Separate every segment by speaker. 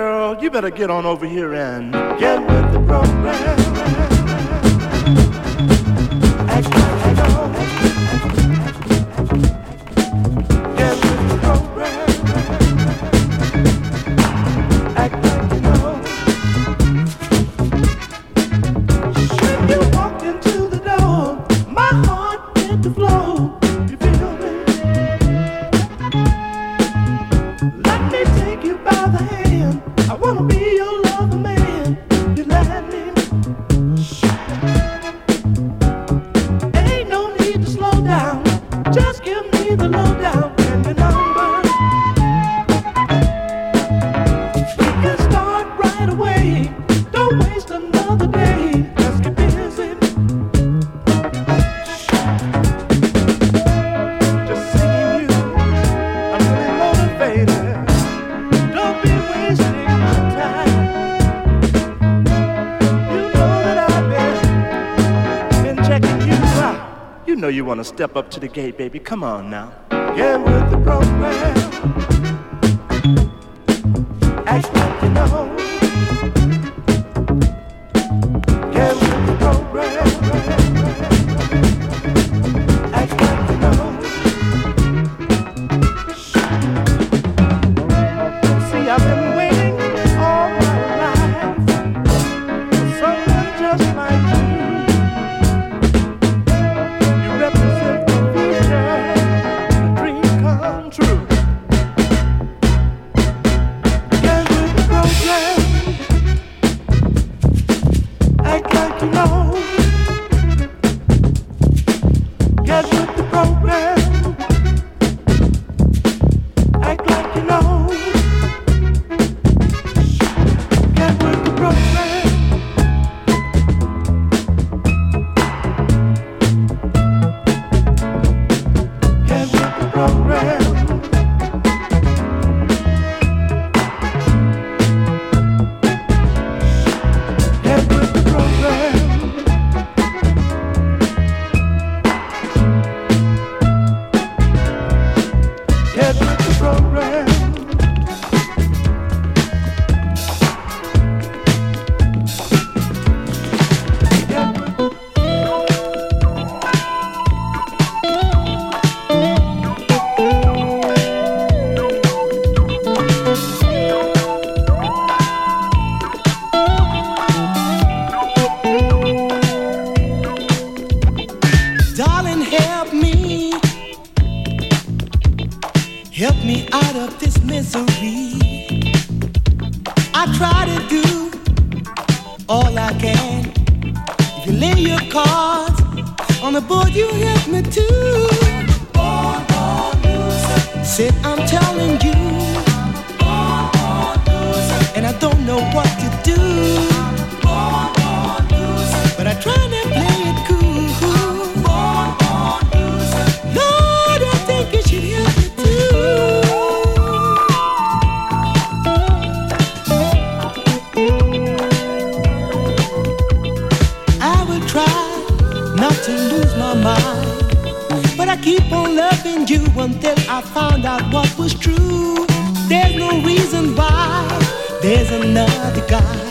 Speaker 1: Girl, you better get on over here and get with the program. Want to step up to the gate, baby. Come on now. Get with the program. know what to God.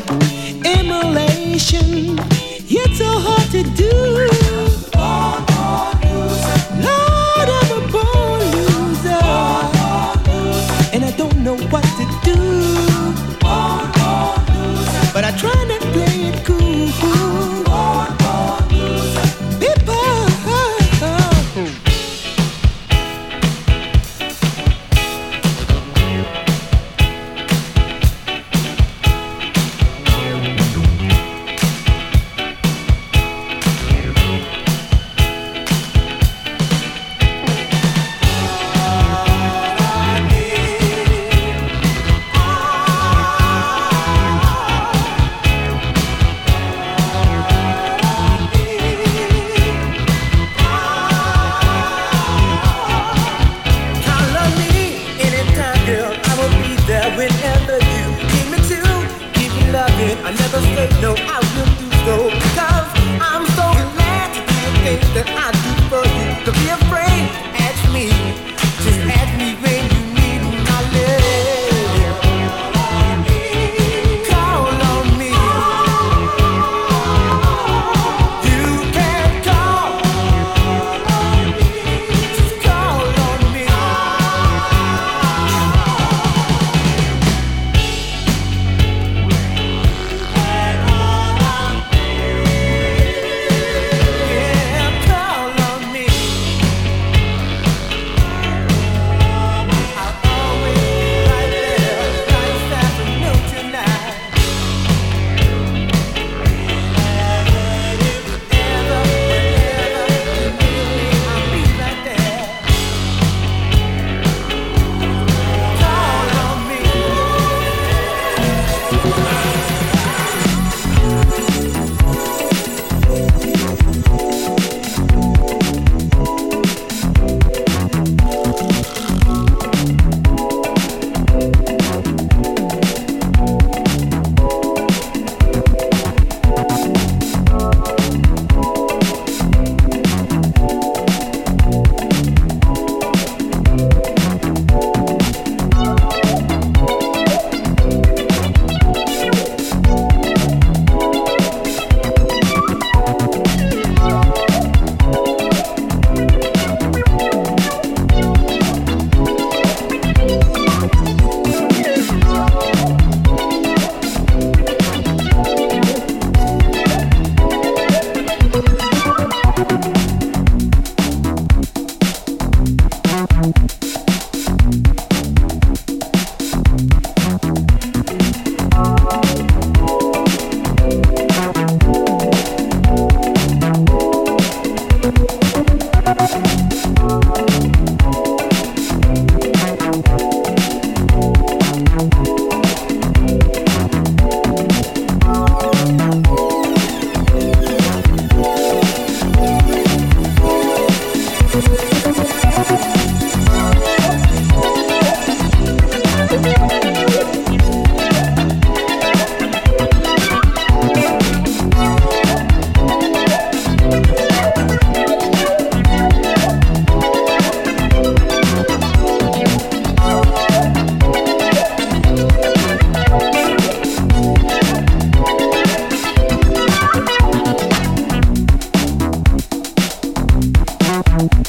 Speaker 2: out.